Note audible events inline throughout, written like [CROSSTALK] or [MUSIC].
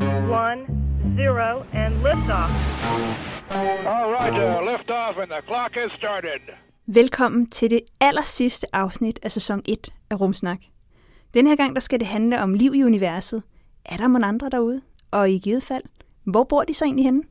One, zero, and liftoff. All right, uh, lift off and the clock has started. Velkommen til det aller sidste afsnit af sæson 1 af Rumsnak. Den her gang der skal det handle om liv i universet. Er der mon andre derude? Og i givet fald, hvor bor de så egentlig henne?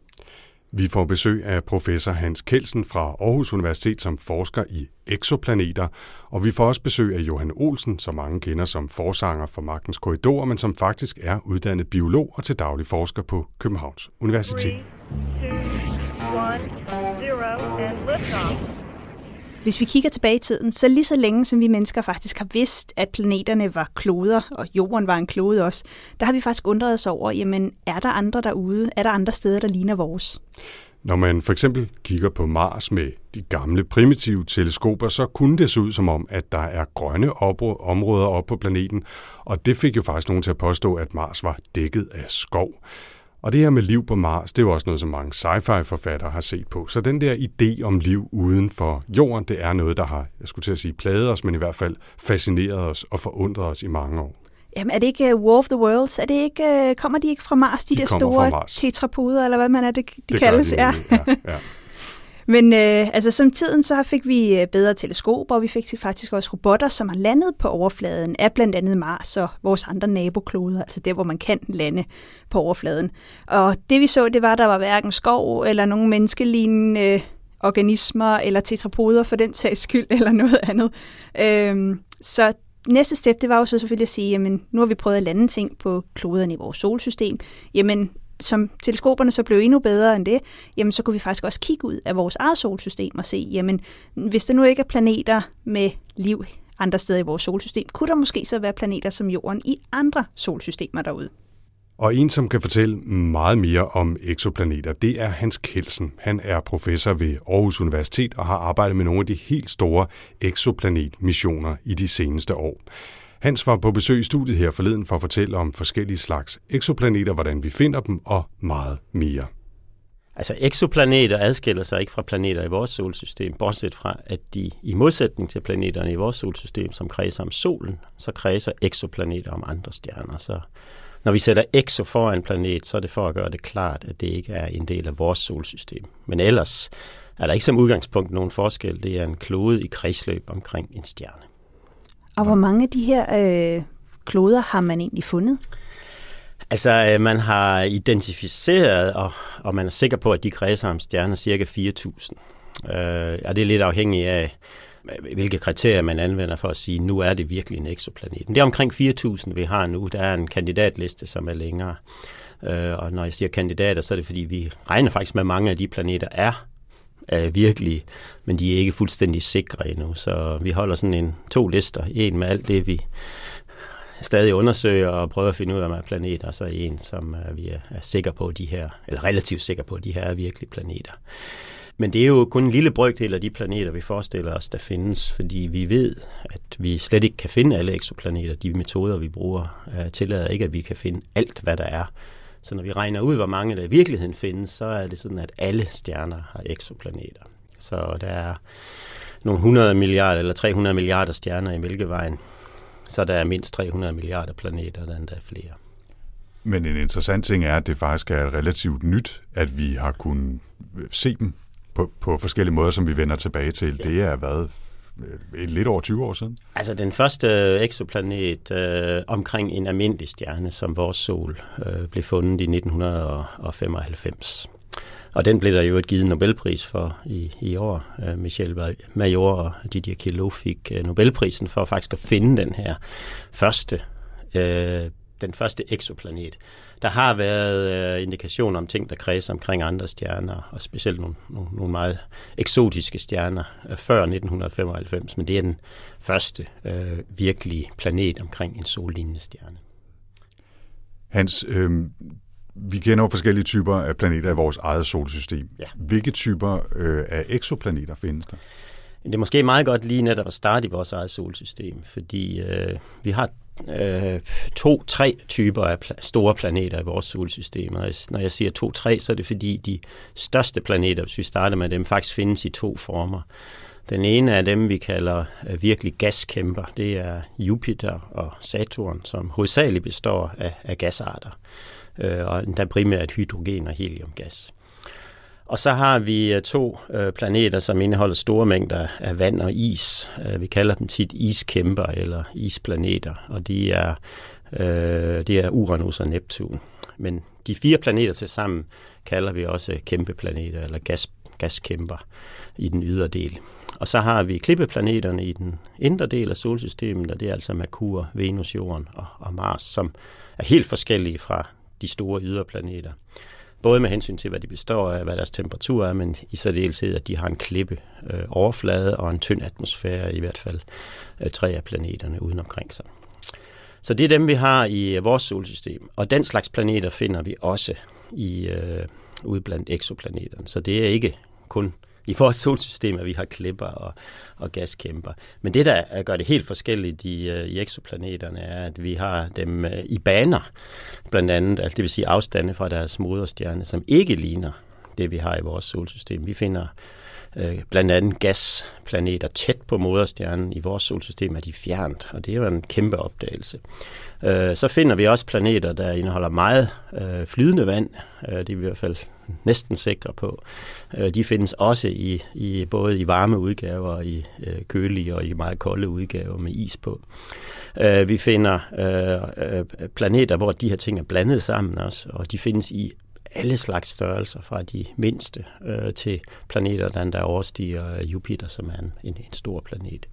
Vi får besøg af professor Hans Kelsen fra Aarhus Universitet som forsker i eksoplaneter, og vi får også besøg af Johan Olsen, som mange kender som forsanger for Magtens Korridor, men som faktisk er uddannet biolog og til daglig forsker på Københavns Universitet. Three, two, one, zero, and. Hvis vi kigger tilbage i tiden, så lige så længe som vi mennesker faktisk har vidst, at planeterne var kloder, og jorden var en klode også, der har vi faktisk undret os over, jamen er der andre derude? Er der andre steder, der ligner vores? Når man for eksempel kigger på Mars med de gamle primitive teleskoper, så kunne det se ud som om, at der er grønne områder op på planeten, og det fik jo faktisk nogen til at påstå, at Mars var dækket af skov. Og det her med liv på Mars, det er jo også noget, som mange sci-fi-forfattere har set på. Så den der idé om liv uden for jorden, det er noget, der har, jeg skulle til at sige, plaget os, men i hvert fald fascineret os og forundret os i mange år. Jamen er det ikke uh, War of the Worlds? Er det ikke, uh, kommer de ikke fra Mars, de, De der store tetrapoder, eller hvad man er det, de det kaldes? De, ja. ja, ja. [LAUGHS] Men øh, altså, som tiden så fik vi øh, bedre teleskoper, og vi fik faktisk også robotter, som har landet på overfladen af blandt andet Mars og vores andre nabokloder, altså der, hvor man kan lande på overfladen. Og det vi så, det var, at der var hverken skov eller nogen menneskelignende øh, organismer eller tetrapoder for den sags skyld [LAUGHS] eller noget andet. Øhm, så næste step, det var jo så selvfølgelig at sige, jamen nu har vi prøvet at lande ting på kloderne i vores solsystem. Jamen som teleskoperne så blev endnu bedre end det, jamen så kunne vi faktisk også kigge ud af vores eget solsystem og se, jamen hvis der nu ikke er planeter med liv andre steder i vores solsystem, kunne der måske så være planeter som Jorden i andre solsystemer derude. Og en, som kan fortælle meget mere om eksoplaneter, det er Hans Kelsen. Han er professor ved Aarhus Universitet og har arbejdet med nogle af de helt store exoplanetmissioner i de seneste år. Hans var på besøg i studiet her forleden for at fortælle om forskellige slags eksoplaneter, hvordan vi finder dem og meget mere. Altså eksoplaneter adskiller sig ikke fra planeter i vores solsystem, bortset fra, at de i modsætning til planeterne i vores solsystem, som kredser om solen, så kredser eksoplaneter om andre stjerner. Så når vi sætter exo foran planet, så er det for at gøre det klart, at det ikke er en del af vores solsystem. Men ellers er der ikke som udgangspunkt nogen forskel. Det er en klode i kredsløb omkring en stjerne. Og hvor mange af de her øh, kloder har man egentlig fundet? Altså, øh, man har identificeret, og, og man er sikker på, at de kredser om stjerner cirka 4.000. Øh, og det er lidt afhængigt af, hvilke kriterier man anvender for at sige, nu er det virkelig en exoplanet. Men det er omkring 4.000, vi har nu. Der er en kandidatliste, som er længere. Øh, og når jeg siger kandidater, så er det fordi, vi regner faktisk med, at mange af de planeter er er virkelige, men de er ikke fuldstændig sikre endnu. Så vi holder sådan en to lister. En med alt det, vi stadig undersøger og prøver at finde ud af, om er planeter, og så en, som øh, vi er, sikre på, de her, eller relativt sikre på, at de her er virkelig planeter. Men det er jo kun en lille brøkdel af de planeter, vi forestiller os, der findes, fordi vi ved, at vi slet ikke kan finde alle eksoplaneter. De metoder, vi bruger, øh, tillader ikke, at vi kan finde alt, hvad der er. Så når vi regner ud, hvor mange der i virkeligheden findes, så er det sådan, at alle stjerner har eksoplaneter. Så der er nogle 100 milliarder eller 300 milliarder stjerner i Mælkevejen. Så der er mindst 300 milliarder planeter, og der er flere. Men en interessant ting er, at det faktisk er relativt nyt, at vi har kunnet se dem på, på forskellige måder, som vi vender tilbage til. Ja. Det er været et Øh, lidt over 20 år siden. Altså den første eksoplanet øh, omkring en almindelig stjerne, som vores sol, øh, blev fundet i 1995. Og den blev der jo et givet Nobelpris for i, i år. Øh, Michel Major og Didier Queloz fik øh, Nobelprisen for faktisk at finde den her første, øh, den første eksoplanet. Der har været øh, indikationer om ting, der kredser omkring andre stjerner, og specielt nogle, nogle, nogle meget eksotiske stjerner øh, før 1995, men det er den første øh, virkelige planet omkring en sollignende stjerne. Hans, øh, Vi kender jo forskellige typer af planeter i vores eget solsystem. Ja. Hvilke typer øh, af eksoplaneter findes der? Det er måske meget godt lige netop at starte i vores eget solsystem, fordi øh, vi har øh, to-tre typer af pla- store planeter i vores solsystem. Og når jeg siger to-tre, så er det fordi de største planeter, hvis vi starter med dem, faktisk findes i to former. Den ene af dem, vi kalder øh, virkelig gaskæmper, det er Jupiter og Saturn, som hovedsageligt består af, af gasarter, øh, og endda primært hydrogen og heliumgas. Og så har vi øh, to øh, planeter, som indeholder store mængder af vand og is. Øh, vi kalder dem tit iskæmper eller isplaneter, og de er, øh, de er Uranus og Neptun. Men de fire planeter til sammen kalder vi også kæmpeplaneter eller gas, gaskæmper i den ydre del. Og så har vi klippeplaneterne i den indre del af solsystemet, og det er altså Merkur, Venus, Jorden og, og Mars, som er helt forskellige fra de store ydre planeter. Både med hensyn til, hvad de består af, hvad deres temperatur er, men i særdeleshed, at de har en klippe øh, overflade og en tynd atmosfære, i hvert fald øh, tre af planeterne uden omkring sig. Så det er dem, vi har i øh, vores solsystem. Og den slags planeter finder vi også i, øh, ude blandt exoplaneterne. Så det er ikke kun i vores solsystem, at vi har klipper og, og gaskæmper. Men det, der gør det helt forskelligt i, øh, i exoplaneterne, er, at vi har dem øh, i baner, blandt andet, altså det vil sige afstande fra deres moderstjerne, som ikke ligner det, vi har i vores solsystem. Vi finder øh, blandt andet gasplaneter tæt på moderstjernen. I vores solsystem er de fjernt, og det er jo en kæmpe opdagelse. Øh, så finder vi også planeter, der indeholder meget øh, flydende vand. Øh, det er vi i hvert fald næsten sikre på. Øh, de findes også i, i både i varme udgaver, og i øh, kølige og i meget kolde udgaver med is på. Øh, vi finder øh, øh, planeter, hvor de her ting er blandet sammen også, og de findes i alle slags størrelser, fra de mindste øh, til planeter, der overstiger øh, Jupiter, som er en, en, en stor planet.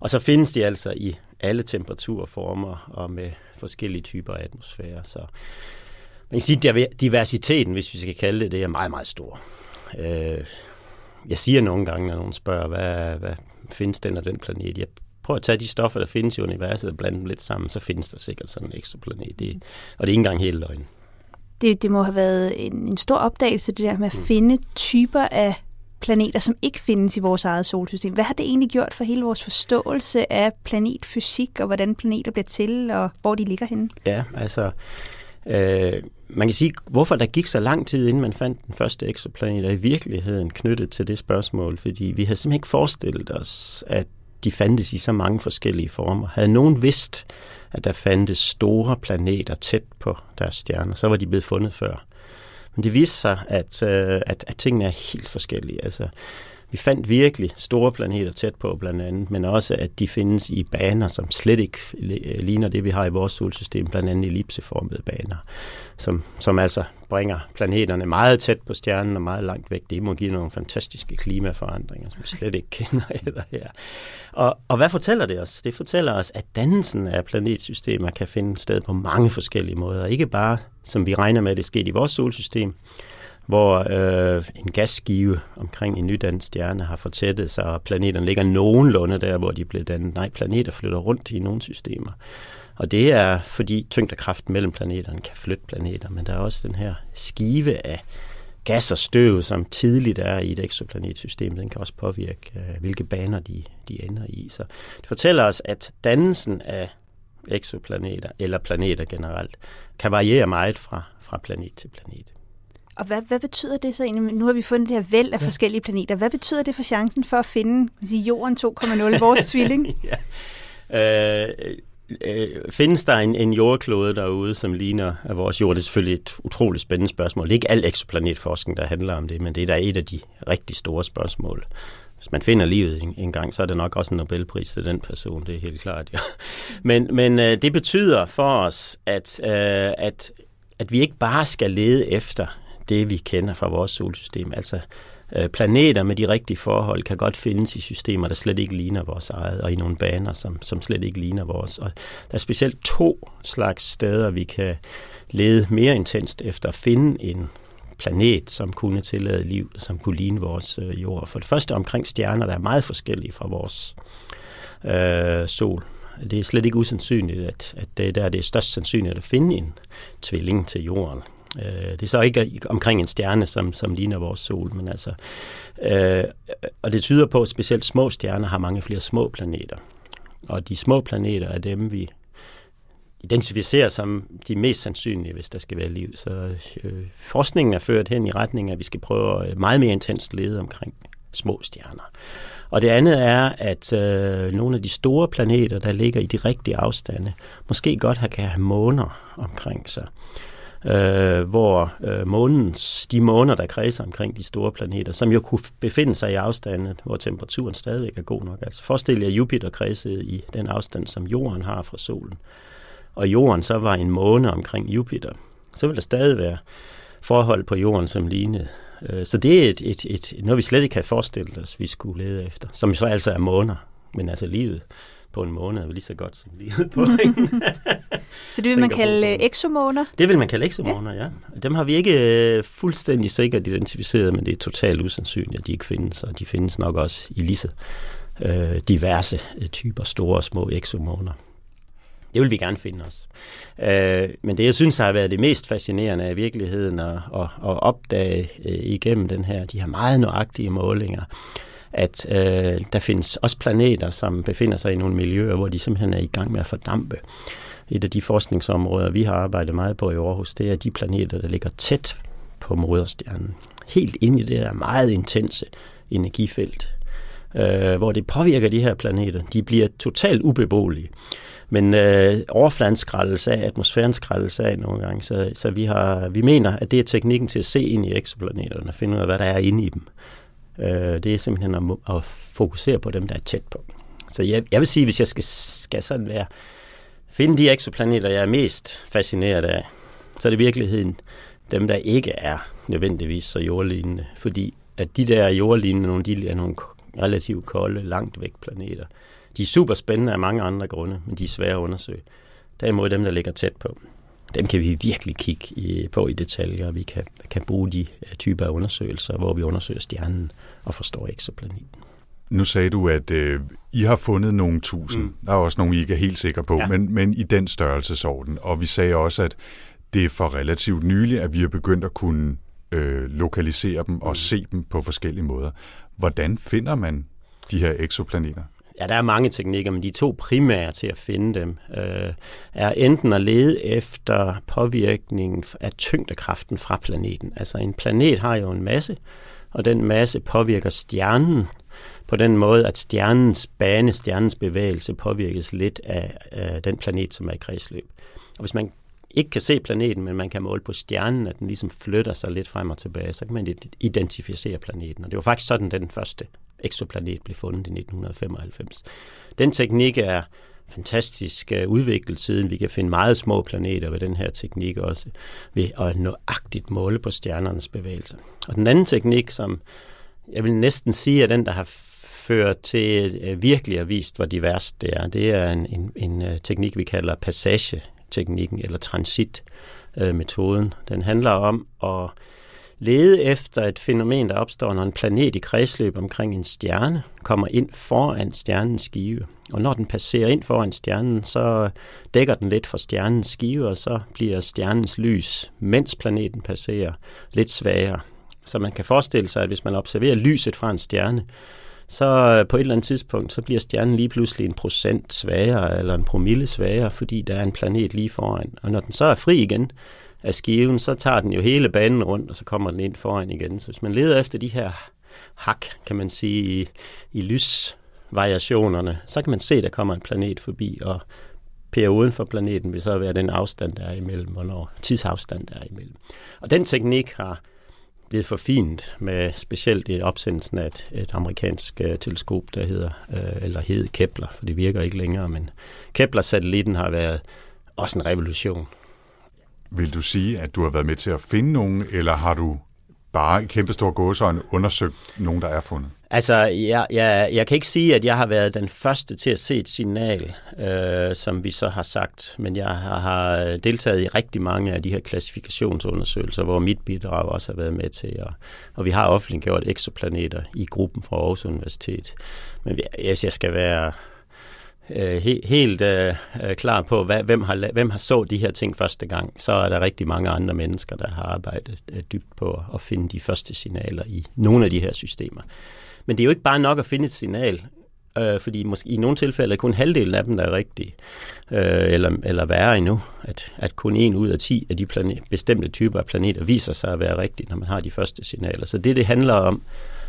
Og så findes de altså i alle temperaturformer og med forskellige typer af atmosfære. Så man kan sige, at diversiteten, hvis vi skal kalde det det, er meget, meget stor. Øh, jeg siger nogle gange, når nogen spørger, hvad, hvad findes den og den planet? Jeg prøver at tage de stoffer, der findes i universet og blande dem lidt sammen, så findes der sikkert sådan en ekstra planet. Det, og det er ikke engang helt løgn. Det, det må have været en, en stor opdagelse, det der med at finde typer af planeter, som ikke findes i vores eget solsystem. Hvad har det egentlig gjort for hele vores forståelse af planetfysik, og hvordan planeter bliver til, og hvor de ligger henne? Ja, altså, øh, man kan sige, hvorfor der gik så lang tid, inden man fandt den første exoplanet, er i virkeligheden knyttet til det spørgsmål, fordi vi havde simpelthen ikke forestillet os, at de fandtes i så mange forskellige former. Havde nogen vidst, at der fandtes store planeter tæt på deres stjerner, så var de blevet fundet før. Men det viste sig, at, øh, at, at tingene er helt forskellige. Altså, vi fandt virkelig store planeter tæt på blandt andet, men også at de findes i baner, som slet ikke øh, ligner det, vi har i vores solsystem, blandt andet ellipseformede baner, som, som altså bringer planeterne meget tæt på stjernen og meget langt væk. Det må give nogle fantastiske klimaforandringer, som vi slet ikke kender [LAUGHS] eller her. Og, og hvad fortæller det os? Det fortæller os, at dannelsen af planetsystemer kan finde sted på mange forskellige måder. Ikke bare, som vi regner med, at det skete i vores solsystem, hvor øh, en gasskive omkring en nydannet stjerne har fortættet sig, og planeterne ligger nogenlunde der, hvor de blev dannet. Nej, planeter flytter rundt i nogle systemer. Og det er, fordi tyngdekraften mellem planeterne kan flytte planeter, men der er også den her skive af gas og støv, som tidligt er i et exoplanetsystem. Den kan også påvirke, øh, hvilke baner de, de ender i. Så det fortæller os, at dannelsen af exoplaneter, eller planeter generelt, kan variere meget fra, fra planet til planet. Og hvad, hvad betyder det så egentlig? Nu har vi fundet det her væld af ja. forskellige planeter. Hvad betyder det for chancen for at finde sige, jorden 2,0, vores [LAUGHS] tvilling? ja. øh, øh, findes der en, en jordklode derude, som ligner af vores jord? Det er selvfølgelig et utroligt spændende spørgsmål. Det er ikke al eksoplanetforskning, der handler om det, men det er da et af de rigtig store spørgsmål. Hvis man finder livet en, en gang, så er det nok også en Nobelpris til den person, det er helt klart. Ja. [LAUGHS] Men, men øh, det betyder for os, at, øh, at, at vi ikke bare skal lede efter det, vi kender fra vores solsystem. Altså Øh, planeter med de rigtige forhold kan godt findes i systemer, der slet ikke ligner vores eget, og i nogle baner, som, som slet ikke ligner vores. Og der er specielt to slags steder, vi kan lede mere intenst efter at finde en planet, som kunne tillade liv, som kunne ligne vores øh, jord. For det første omkring stjerner, der er meget forskellige fra vores øh, sol. Det er slet ikke usandsynligt, at, at det er der det er størst sandsynligt at finde en tvilling til jorden. Øh, det er så ikke omkring en stjerne, som, som ligner vores sol, men altså... Øh, og det tyder på, at specielt små stjerner har mange flere små planeter. Og de små planeter er dem, vi identificerer som de mest sandsynlige, hvis der skal være liv. Så øh, forskningen er ført hen i retning af, at vi skal prøve øh, meget mere intenst lede omkring små stjerner. Og det andet er, at øh, nogle af de store planeter, der ligger i de rigtige afstande, måske godt kan have måner omkring sig. Øh, hvor øh, månens, de måner, der kredser omkring de store planeter, som jo kunne befinde sig i afstanden, hvor temperaturen stadigvæk er god nok. Altså forestil jer Jupiter kredsede i den afstand, som jorden har fra solen. Og jorden så var en måne omkring Jupiter. Så vil der stadig være forhold på jorden, som lignede Øh, så det er et, et, et, noget, vi slet ikke kan forestille os, vi skulle lede efter. Som så altså er måneder. Men altså livet på en måned er jo lige så godt som livet på en. [LAUGHS] så det vil man kalde øh, exomåner? Det vil man kalde exomåner, ja. ja. Dem har vi ikke øh, fuldstændig sikkert identificeret, men det er totalt usandsynligt, at de ikke findes, og de findes nok også i lige så øh, diverse typer store og små exomåner. Det vil vi gerne finde os. Øh, men det, jeg synes har været det mest fascinerende af virkeligheden at, at, at opdage øh, igennem den her, de her meget nøjagtige målinger, at øh, der findes også planeter, som befinder sig i nogle miljøer, hvor de simpelthen er i gang med at fordampe. Et af de forskningsområder, vi har arbejdet meget på i Aarhus, det er de planeter, der ligger tæt på moderstjernen. Helt ind i det der meget intense energifelt, øh, hvor det påvirker de her planeter. De bliver totalt ubeboelige. Men øh, overfladen skrælles af, atmosfæren skrælles af nogle gange, så, så vi, har, vi mener, at det er teknikken til at se ind i eksoplaneterne og finde ud af, hvad der er inde i dem. Øh, det er simpelthen at, at fokusere på dem, der er tæt på. Så jeg, jeg vil sige, hvis jeg skal, skal sådan være, finde de eksoplaneter, jeg er mest fascineret af, så er det i virkeligheden dem, der ikke er nødvendigvis så jordlignende, fordi at de der jordlignende, nogle, de er nogle relativt kolde, langt væk planeter. De er super spændende af mange andre grunde, men de er svære at undersøge. Derimod dem, der ligger tæt på, dem kan vi virkelig kigge i, på i detaljer. Vi kan, kan bruge de uh, typer af undersøgelser, hvor vi undersøger stjernen og forstår exoplaneten. Nu sagde du, at øh, I har fundet nogle tusind. Mm. Der er også nogle, I ikke er helt sikre på, ja. men, men i den størrelsesorden. Og vi sagde også, at det er for relativt nyligt, at vi har begyndt at kunne øh, lokalisere dem og mm. se dem på forskellige måder. Hvordan finder man de her exoplaneter? Ja, der er mange teknikker, men de to primære til at finde dem øh, er enten at lede efter påvirkningen af tyngdekraften fra planeten. Altså en planet har jo en masse, og den masse påvirker stjernen på den måde, at stjernens bane, stjernens bevægelse påvirkes lidt af, øh, den planet, som er i kredsløb. Og hvis man ikke kan se planeten, men man kan måle på stjernen, at den ligesom flytter sig lidt frem og tilbage, så kan man identificere planeten. Og det var faktisk sådan, den første eksoplanet blev fundet i 1995. Den teknik er fantastisk øh, udviklet siden. Vi kan finde meget små planeter ved den her teknik også, ved at nøjagtigt måle på stjernernes bevægelser. Og den anden teknik, som jeg vil næsten sige er den, der har ført til øh, virkelig at vist, hvor diverst det er, det er en, en, en øh, teknik, vi kalder passageteknikken eller transitmetoden. Den handler om at lede efter et fænomen, der opstår, når en planet i kredsløb omkring en stjerne kommer ind foran stjernens skive. Og når den passerer ind foran stjernen, så dækker den lidt for stjernens skive, og så bliver stjernens lys, mens planeten passerer, lidt svagere. Så man kan forestille sig, at hvis man observerer lyset fra en stjerne, så øh, på et eller andet tidspunkt, så bliver stjernen lige pludselig en procent svagere, eller en promille svagere, fordi der er en planet lige foran. Og når den så er fri igen, af skiven, så tager den jo hele banen rundt, og så kommer den ind foran igen. Så hvis man leder efter de her hak, kan man sige, i, i lysvariationerne, så kan man se, at der kommer en planet forbi, og perioden for planeten vil så være den afstand, der er imellem, hvornår tidsafstand, der er imellem. Og den teknik har blevet forfint med specielt i opsendelsen af et, et amerikansk uh, teleskop, der hedder, uh, eller hed Kepler, for det virker ikke længere, men Kepler-satellitten har været også en revolution vil du sige, at du har været med til at finde nogen, eller har du bare i kæmpe stor gåsøjne undersøgt nogen, der er fundet? Altså, jeg, jeg, jeg kan ikke sige, at jeg har været den første til at se et signal, øh, som vi så har sagt, men jeg har, har deltaget i rigtig mange af de her klassifikationsundersøgelser, hvor mit bidrag også har været med til, og, og vi har offentliggjort eksoplaneter i gruppen fra Aarhus Universitet. Men hvis jeg skal være øh, he, helt øh, øh, klar på, hvad, hvem, har, hvem har så de her ting første gang, så er der rigtig mange andre mennesker, der har arbejdet øh, dybt på at finde de første signaler i nogle af de her systemer. Men det er jo ikke bare nok at finde et signal, øh, fordi måske i nogle tilfælde er kun halvdelen af dem, der er rigtige, øh, eller, eller værre endnu, at, at kun en ud af 10 af de planet, bestemte typer af planeter viser sig at være rigtige, når man har de første signaler. Så det, det handler om,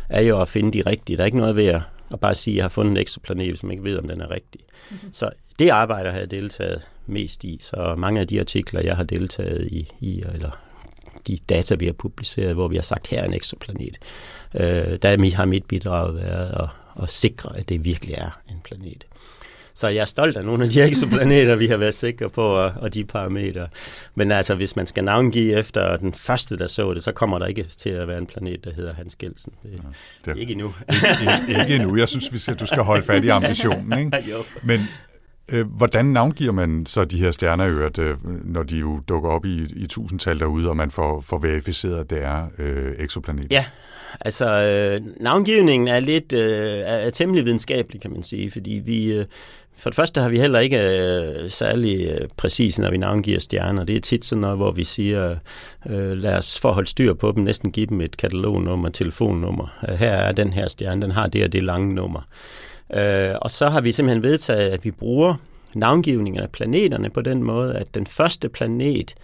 er jo at finde de rigtige. Der er ikke noget ved at, at bare sige, at jeg har fundet en eksoplanet, hvis man ikke ved, om den er rigtig. Mm-hmm. Så det arbejde har jeg deltaget mest i, så mange af de artikler, jeg har deltaget i, i eller de data, vi har publiceret, hvor vi har sagt, her er en eksoplanet, øh, der har mit bidrag været at, at sikre, at det virkelig er en planet. Så jeg er stolt af nogle af de [LAUGHS] eksoplaneter, vi har været sikre på, og, og de parametre. Men altså, hvis man skal navngive efter den første, der så det, så kommer der ikke til at være en planet, der hedder Hans Gelsen. Det, ja, det er ikke endnu. ikke, ikke endnu. Jeg synes, vi skal, du skal holde fat i ambitionen. Ikke? [LAUGHS] jo. Men øh, hvordan navngiver man så de her stjerner øvrigt, øh, når de jo dukker op i, i tusindtal derude, og man får, får verificeret, at det er øh, eksoplaneter? Ja, altså øh, navngivningen er lidt øh, er temmelig videnskabelig, kan man sige, fordi vi... Øh, for det første har vi heller ikke øh, særlig øh, præcis, når vi navngiver stjerner. Det er tit sådan noget, hvor vi siger, øh, lad os forholde styr på dem, næsten give dem et katalognummer, telefonnummer. Øh, her er den her stjerne, den har det og det lange nummer. Øh, og så har vi simpelthen vedtaget, at vi bruger navngivningen af planeterne på den måde, at den første planet,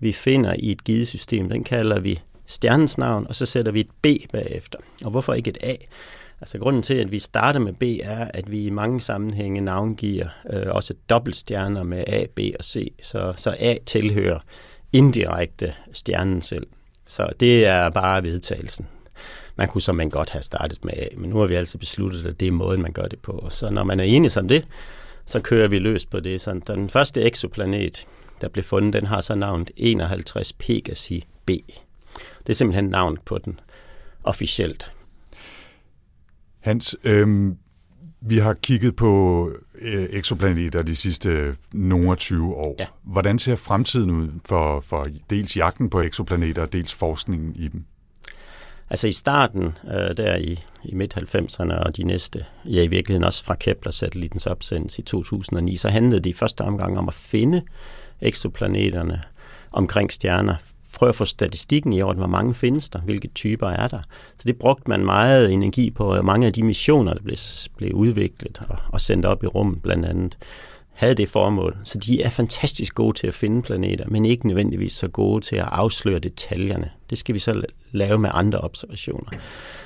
vi finder i et givet system, den kalder vi stjernens navn, og så sætter vi et B bagefter. Og hvorfor ikke et A? Altså grunden til, at vi starter med B, er, at vi i mange sammenhænge navngiver øh, også dobbeltstjerner med A, B og C. Så, så A tilhører indirekte stjernen selv. Så det er bare vedtagelsen. Man kunne som man godt have startet med A, men nu har vi altså besluttet, at det er måden, man gør det på. Så når man er enig som det, så kører vi løs på det. Så den første exoplanet, der blev fundet, den har så navnet 51 Pegasi B. Det er simpelthen navnet på den officielt. Hans, øhm, vi har kigget på øh, eksoplaneter de sidste nogle 20 år. Ja. Hvordan ser fremtiden ud for, for dels jagten på eksoplaneter og dels forskningen i dem? Altså i starten, øh, der i, i midt-90'erne og de næste, ja i virkeligheden også fra Kepler-satellitens opsendelse i 2009, så handlede det i første omgang om at finde eksoplaneterne omkring stjerner, prøve at få statistikken i orden, hvor mange findes der, hvilke typer er der. Så det brugte man meget energi på, mange af de missioner, der blev, blev udviklet og, og sendt op i rummet blandt andet, havde det formål. Så de er fantastisk gode til at finde planeter, men ikke nødvendigvis så gode til at afsløre detaljerne. Det skal vi så lave med andre observationer.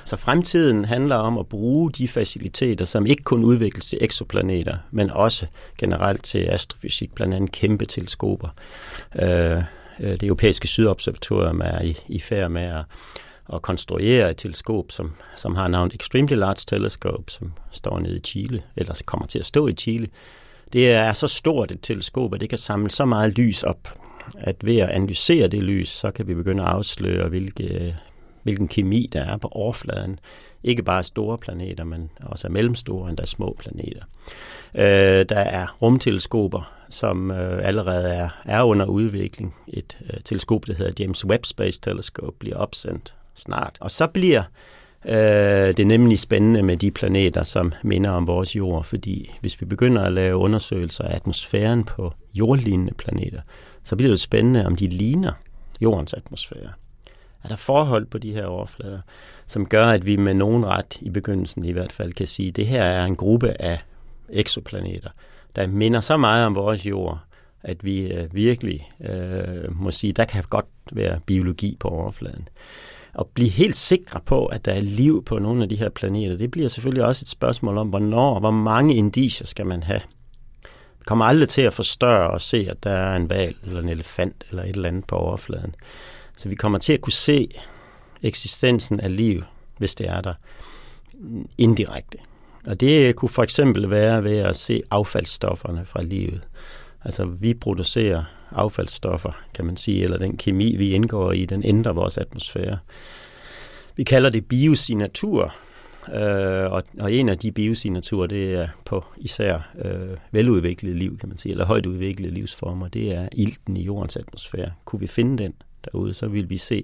Så fremtiden handler om at bruge de faciliteter, som ikke kun udvikles til eksoplaneter, men også generelt til astrofysik, blandt andet kæmpe teleskoper. Øh, Øh, det europæiske sydobservatorium er i, i færd med at, at konstruere et teleskop, som, som har navnet Extremely Large Telescope, som står nede i Chile, eller kommer til at stå i Chile. Det er så stort et teleskop, at det kan samle så meget lys op, at ved at analysere det lys, så kan vi begynde at afsløre, hvilke, hvilken kemi der er på overfladen. Ikke bare store planeter, men også mellemstore, endda små planeter. Øh, der er rumteleskoper, som øh, allerede er, er under udvikling. Et øh, teleskop, der hedder James Webb Space Telescope, bliver opsendt snart. Og så bliver øh, det er nemlig spændende med de planeter, som minder om vores jord, fordi hvis vi begynder at lave undersøgelser af atmosfæren på jordlignende planeter, så bliver det spændende, om de ligner jordens atmosfære. Er der forhold på de her overflader, som gør, at vi med nogen ret, i begyndelsen i hvert fald, kan sige, at det her er en gruppe af eksoplaneter, der minder så meget om vores jord, at vi øh, virkelig øh, må sige, der kan godt være biologi på overfladen. Og blive helt sikre på, at der er liv på nogle af de her planeter, det bliver selvfølgelig også et spørgsmål om, hvornår, hvor mange indicier skal man have. Vi kommer aldrig til at forstørre og se, at der er en val eller en elefant eller et eller andet på overfladen. Så vi kommer til at kunne se eksistensen af liv, hvis det er der, indirekte. Og det kunne for eksempel være ved at se affaldsstofferne fra livet. Altså vi producerer affaldsstoffer, kan man sige, eller den kemi, vi indgår i, den ændrer vores atmosfære. Vi kalder det biosignatur, øh, og, og en af de biosignaturer, det er på især øh, veludviklet liv, kan man sige, eller højt udviklede livsformer, det er ilten i jordens atmosfære. Kunne vi finde den derude, så vil vi se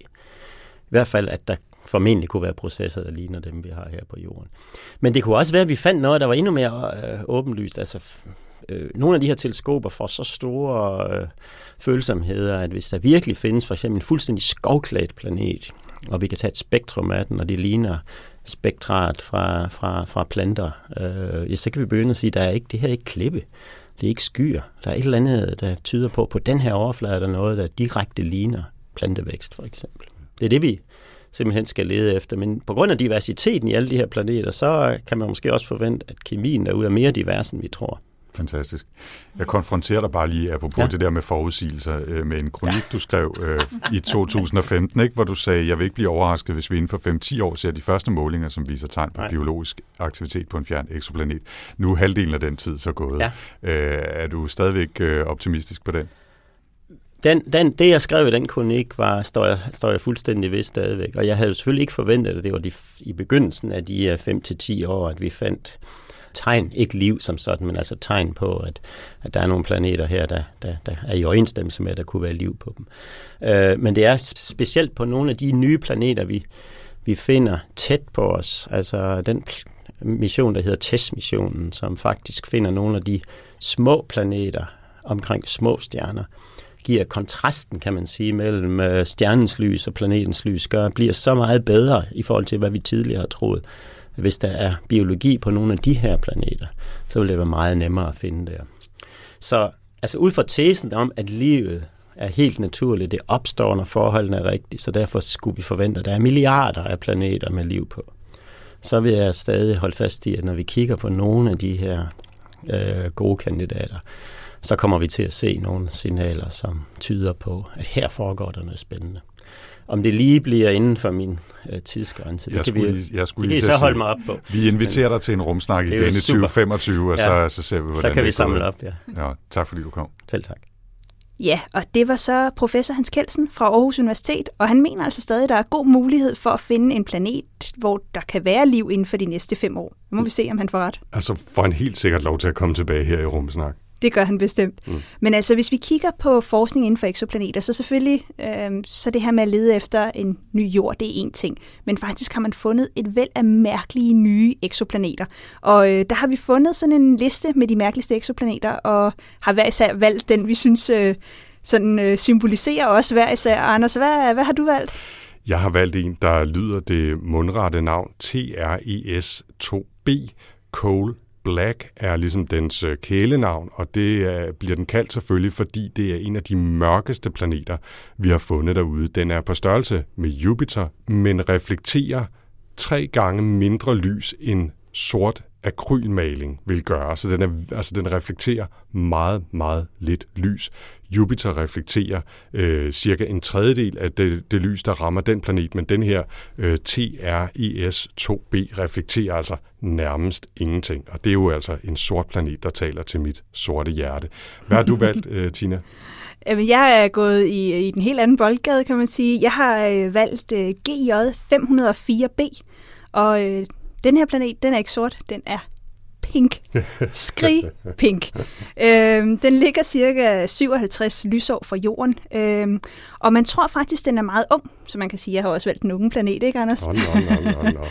i hvert fald, at der formentlig kunne være processer, der ligner dem, vi har her på jorden. Men det kunne også være, at vi fandt noget, der var endnu mere øh, åbenlyst. Altså, øh, nogle af de her teleskoper får så store øh, følsomheder, at hvis der virkelig findes for eksempel en fuldstændig skovklædt planet, og vi kan tage et spektrum af den, og det ligner spektrat fra, fra, fra planter, øh, ja, så kan vi begynde at sige, at der er ikke, det her er ikke klippe. Det er ikke skyer. Der er et eller andet, der tyder på, på den her overflade er der noget, der direkte ligner plantevækst, for eksempel. Det er det, vi simpelthen skal lede efter. Men på grund af diversiteten i alle de her planeter, så kan man måske også forvente, at kemien derude er mere divers, end vi tror. Fantastisk. Jeg konfronterer dig bare lige, apropos ja. det der med forudsigelser, øh, med en kronik, du skrev øh, i 2015, ikke, hvor du sagde, jeg vil ikke blive overrasket, hvis vi inden for 5-10 år ser de første målinger, som viser tegn på Nej. biologisk aktivitet på en fjern eksoplanet. Nu er halvdelen af den tid så gået. Ja. Øh, er du stadigvæk øh, optimistisk på den? Den, den, det, jeg skrev i den kronik, var, står, jeg, står jeg fuldstændig ved stadigvæk. Og jeg havde selvfølgelig ikke forventet, at det var de, i begyndelsen af de 5-10 år, at vi fandt tegn, ikke liv som sådan, men altså tegn på, at, at der er nogle planeter her, der, der, der er i overensstemmelse med, at der kunne være liv på dem. Øh, men det er specielt på nogle af de nye planeter, vi, vi finder tæt på os. Altså den mission, der hedder TESS-missionen, som faktisk finder nogle af de små planeter omkring små stjerner, giver kontrasten, kan man sige, mellem øh, stjernens lys og planetens lys, gør, bliver så meget bedre i forhold til, hvad vi tidligere har troet hvis der er biologi på nogle af de her planeter, så vil det være meget nemmere at finde der. Så altså ud fra tesen om, at livet er helt naturligt, det opstår, når forholdene er rigtige, så derfor skulle vi forvente, at der er milliarder af planeter med liv på. Så vil jeg stadig holde fast i, at når vi kigger på nogle af de her øh, gode kandidater, så kommer vi til at se nogle signaler, som tyder på, at her foregår der noget spændende. Om det lige bliver inden for min øh, tidsgrænse, det jeg kan vi lige, jeg skulle det kan lige så holde mig op på. Vi inviterer dig til en rumsnak igen i 2025, og ja. så, så ser vi, hvordan Så kan vi samle op, ja. ja. Tak fordi du kom. Selv tak. Ja, og det var så professor Hans Kelsen fra Aarhus Universitet, og han mener altså stadig, at der er god mulighed for at finde en planet, hvor der kan være liv inden for de næste fem år. Nu må vi se, om han får ret. Altså får han helt sikkert lov til at komme tilbage her i Rumsnak. Det gør han bestemt. Mm. Men altså, hvis vi kigger på forskning inden for eksoplaneter, så selvfølgelig, øh, så det her med at lede efter en ny jord, det er en ting. Men faktisk har man fundet et væld af mærkelige nye eksoplaneter. Og øh, der har vi fundet sådan en liste med de mærkeligste eksoplaneter, og har hver især valgt den, vi synes øh, sådan, øh, symboliserer os hver især. Anders, hvad, hvad har du valgt? Jeg har valgt en, der lyder det mundrette navn TRES-2B, Coal Black er ligesom dens øh, kælenavn, og det øh, bliver den kaldt selvfølgelig, fordi det er en af de mørkeste planeter, vi har fundet derude. Den er på størrelse med Jupiter, men reflekterer tre gange mindre lys end sort akrylmaling vil gøre. Så den, er, altså den reflekterer meget, meget lidt lys. Jupiter reflekterer øh, cirka en tredjedel af det, det lys, der rammer den planet, men den her øh, TRES-2b reflekterer altså nærmest ingenting. Og det er jo altså en sort planet, der taler til mit sorte hjerte. Hvad har du valgt, øh, Tina? [LAUGHS] Jeg er gået i, i den helt anden boldgade, kan man sige. Jeg har øh, valgt øh, GJ 504b, og øh, den her planet, den er ikke sort, den er pink. [LAUGHS] Skrig pink. Øhm, den ligger cirka 57 lysår fra jorden, øhm, og man tror faktisk, den er meget ung, så man kan sige, jeg har også valgt den unge planet, ikke Anders? Oh, no, no, no, no.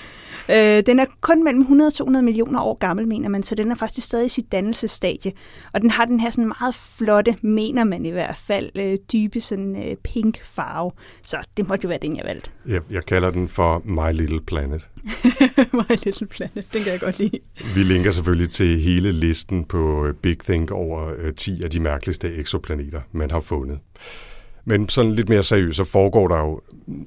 Øh, den er kun mellem 100 og 200 millioner år gammel, mener man, så den er faktisk stadig i sit dannelsesstadie. Og den har den her sådan meget flotte, mener man i hvert fald, øh, dybe sådan øh, pink farve. Så det måtte jo være den, jeg valgte. Jeg, jeg kalder den for My Little Planet. [LAUGHS] My Little Planet, den kan jeg godt lide. Vi linker selvfølgelig til hele listen på øh, Big Think over øh, 10 af de mærkeligste eksoplaneter, man har fundet. Men sådan lidt mere seriøst, så foregår der jo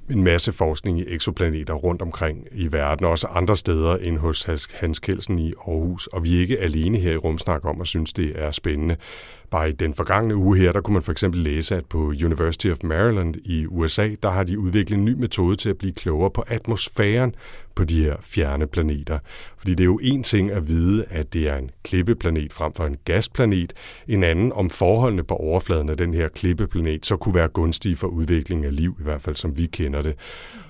en masse forskning i eksoplaneter rundt omkring i verden, også andre steder end hos Hans Kelsen i Aarhus. Og vi er ikke alene her i Rumsnak om at synes, det er spændende. Bare i den forgangne uge her, der kunne man for eksempel læse, at på University of Maryland i USA, der har de udviklet en ny metode til at blive klogere på atmosfæren på de her fjerne planeter. Fordi det er jo en ting at vide, at det er en klippeplanet frem for en gasplanet. En anden om forholdene på overfladen af den her klippeplanet så kunne være gunstige for udviklingen af liv, i hvert fald som vi kender det.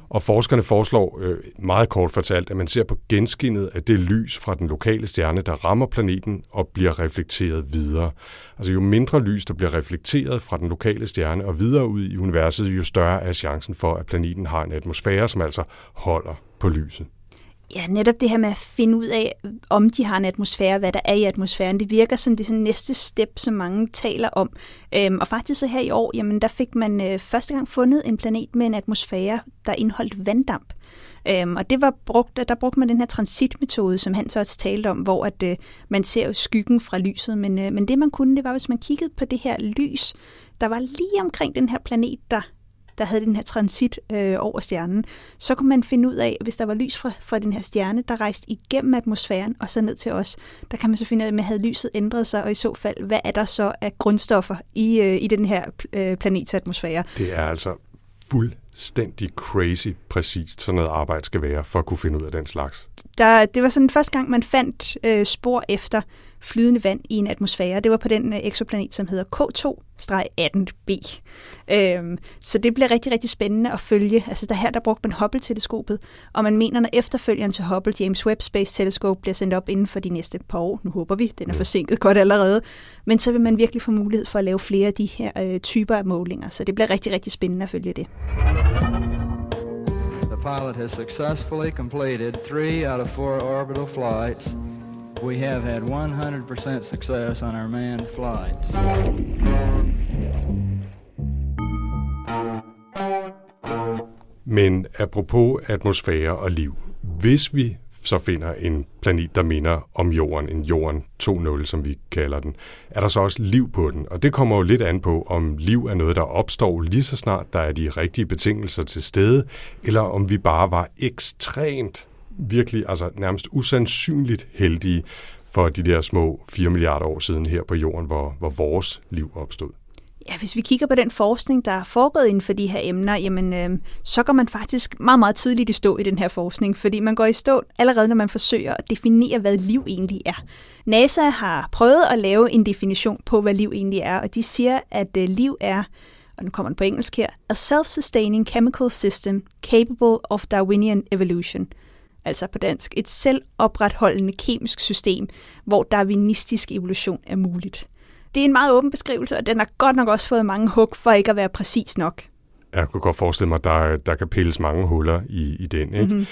Og forskerne foreslår øh, meget kort fortalt, at man ser på genskinnet af det lys fra den lokale stjerne, der rammer planeten og bliver reflekteret videre. Altså jo mindre lys, der bliver reflekteret fra den lokale stjerne og videre ud i universet, jo større er chancen for, at planeten har en atmosfære, som altså holder på lyset. Ja, netop det her med at finde ud af, om de har en atmosfære, hvad der er i atmosfæren, det virker som det sådan næste step, som mange taler om. Øhm, og faktisk så her i år, jamen der fik man øh, første gang fundet en planet med en atmosfære, der indeholdt vanddamp. Øhm, og det var brugt, der brugte man den her transitmetode, som han så også talte om, hvor at, øh, man ser skyggen fra lyset. Men, øh, men det man kunne, det var, hvis man kiggede på det her lys, der var lige omkring den her planet, der der havde den her transit øh, over stjernen, så kunne man finde ud af, hvis der var lys fra, fra den her stjerne, der rejste igennem atmosfæren og så ned til os, der kan man så finde ud af, havde lyset ændret sig, og i så fald, hvad er der så af grundstoffer i, øh, i den her øh, planets atmosfære? Det er altså fuldstændig crazy præcist, sådan noget arbejde skal være, for at kunne finde ud af den slags. Der, det var sådan første gang, man fandt øh, spor efter flydende vand i en atmosfære. Det var på den øh, eksoplanet, som hedder K2-18b. Øhm, så det bliver rigtig, rigtig spændende at følge. Altså der her, der brugte man Hubble-teleskopet, og man mener, når efterfølgeren til Hubble, James Webb Space Telescope, bliver sendt op inden for de næste par år, nu håber vi, den er forsinket godt allerede, men så vil man virkelig få mulighed for at lave flere af de her øh, typer af målinger. Så det bliver rigtig, rigtig spændende at følge det. The pilot has successfully completed three out of four orbital flights We have had 100% success on our manned flights. Men apropos atmosfære og liv, hvis vi så finder en planet, der minder om Jorden, en Jorden 2.0, som vi kalder den, er der så også liv på den. Og det kommer jo lidt an på, om liv er noget, der opstår lige så snart der er de rigtige betingelser til stede, eller om vi bare var ekstremt virkelig, altså nærmest usandsynligt heldige for de der små 4 milliarder år siden her på jorden, hvor, hvor vores liv opstod. Ja, hvis vi kigger på den forskning, der er foregået inden for de her emner, jamen, øh, så går man faktisk meget, meget tidligt i stå i den her forskning, fordi man går i stå allerede, når man forsøger at definere, hvad liv egentlig er. NASA har prøvet at lave en definition på, hvad liv egentlig er, og de siger, at øh, liv er, og nu kommer den på engelsk her, a self-sustaining chemical system capable of Darwinian evolution – altså på dansk, et selvopretholdende kemisk system, hvor darwinistisk evolution er muligt. Det er en meget åben beskrivelse, og den har godt nok også fået mange hug for ikke at være præcis nok. Jeg kunne godt forestille mig, at der, der kan pilles mange huller i, i den. Ikke? Mm-hmm.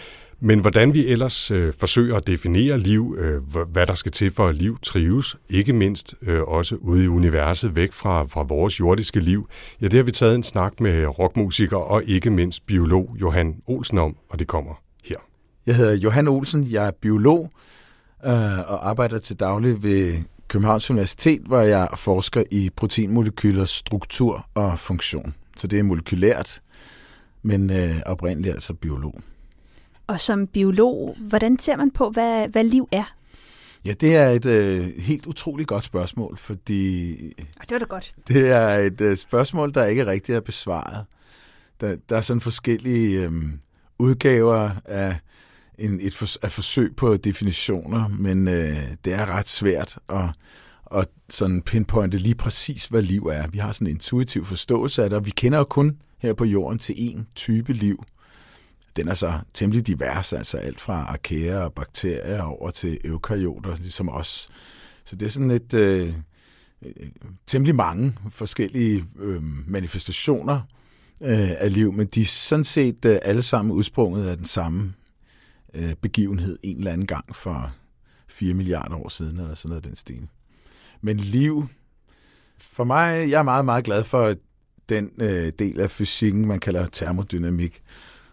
Men hvordan vi ellers øh, forsøger at definere liv, øh, hvad der skal til for at liv trives, ikke mindst øh, også ude i universet, væk fra, fra vores jordiske liv, ja, det har vi taget en snak med rockmusiker og ikke mindst biolog Johan Olsen om, og det kommer jeg hedder Johan Olsen, jeg er biolog øh, og arbejder til daglig ved Københavns Universitet, hvor jeg forsker i proteinmolekylers struktur og funktion. Så det er molekylært, men øh, oprindeligt altså biolog. Og som biolog, hvordan ser man på, hvad, hvad liv er? Ja, det er et øh, helt utroligt godt spørgsmål, fordi... Og det var da godt. Det er et øh, spørgsmål, der ikke rigtig er besvaret. Der, der er sådan forskellige øh, udgaver af en, et for, et forsøg på definitioner, men øh, det er ret svært at, at sådan pinpointe lige præcis, hvad liv er. Vi har sådan en intuitiv forståelse af det, og vi kender jo kun her på jorden til én type liv. Den er så temmelig divers, altså alt fra arkæer og bakterier over til eukaryoter, ligesom os. Så det er sådan et øh, øh, temmelig mange forskellige øh, manifestationer øh, af liv, men de er sådan set øh, alle sammen udsprunget af den samme øh, begivenhed en eller anden gang for 4 milliarder år siden, eller sådan noget den stil. Men liv, for mig, jeg er meget, meget glad for den øh, del af fysikken, man kalder termodynamik.